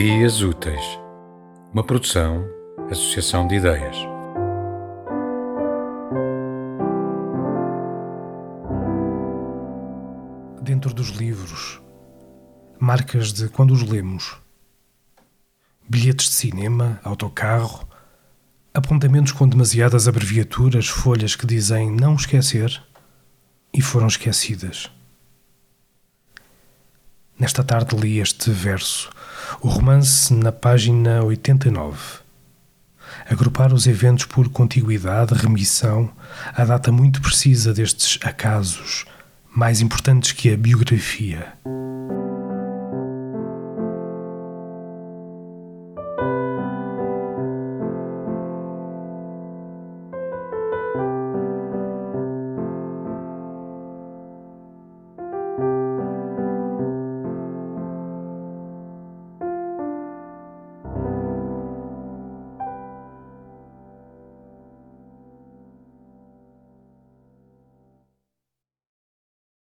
Ideias Úteis, uma produção, associação de ideias. Dentro dos livros, marcas de quando os lemos, bilhetes de cinema, autocarro, apontamentos com demasiadas abreviaturas, folhas que dizem não esquecer e foram esquecidas. Nesta tarde li este verso, o romance na página 89. Agrupar os eventos por contiguidade, remissão, a data muito precisa destes acasos, mais importantes que a biografia.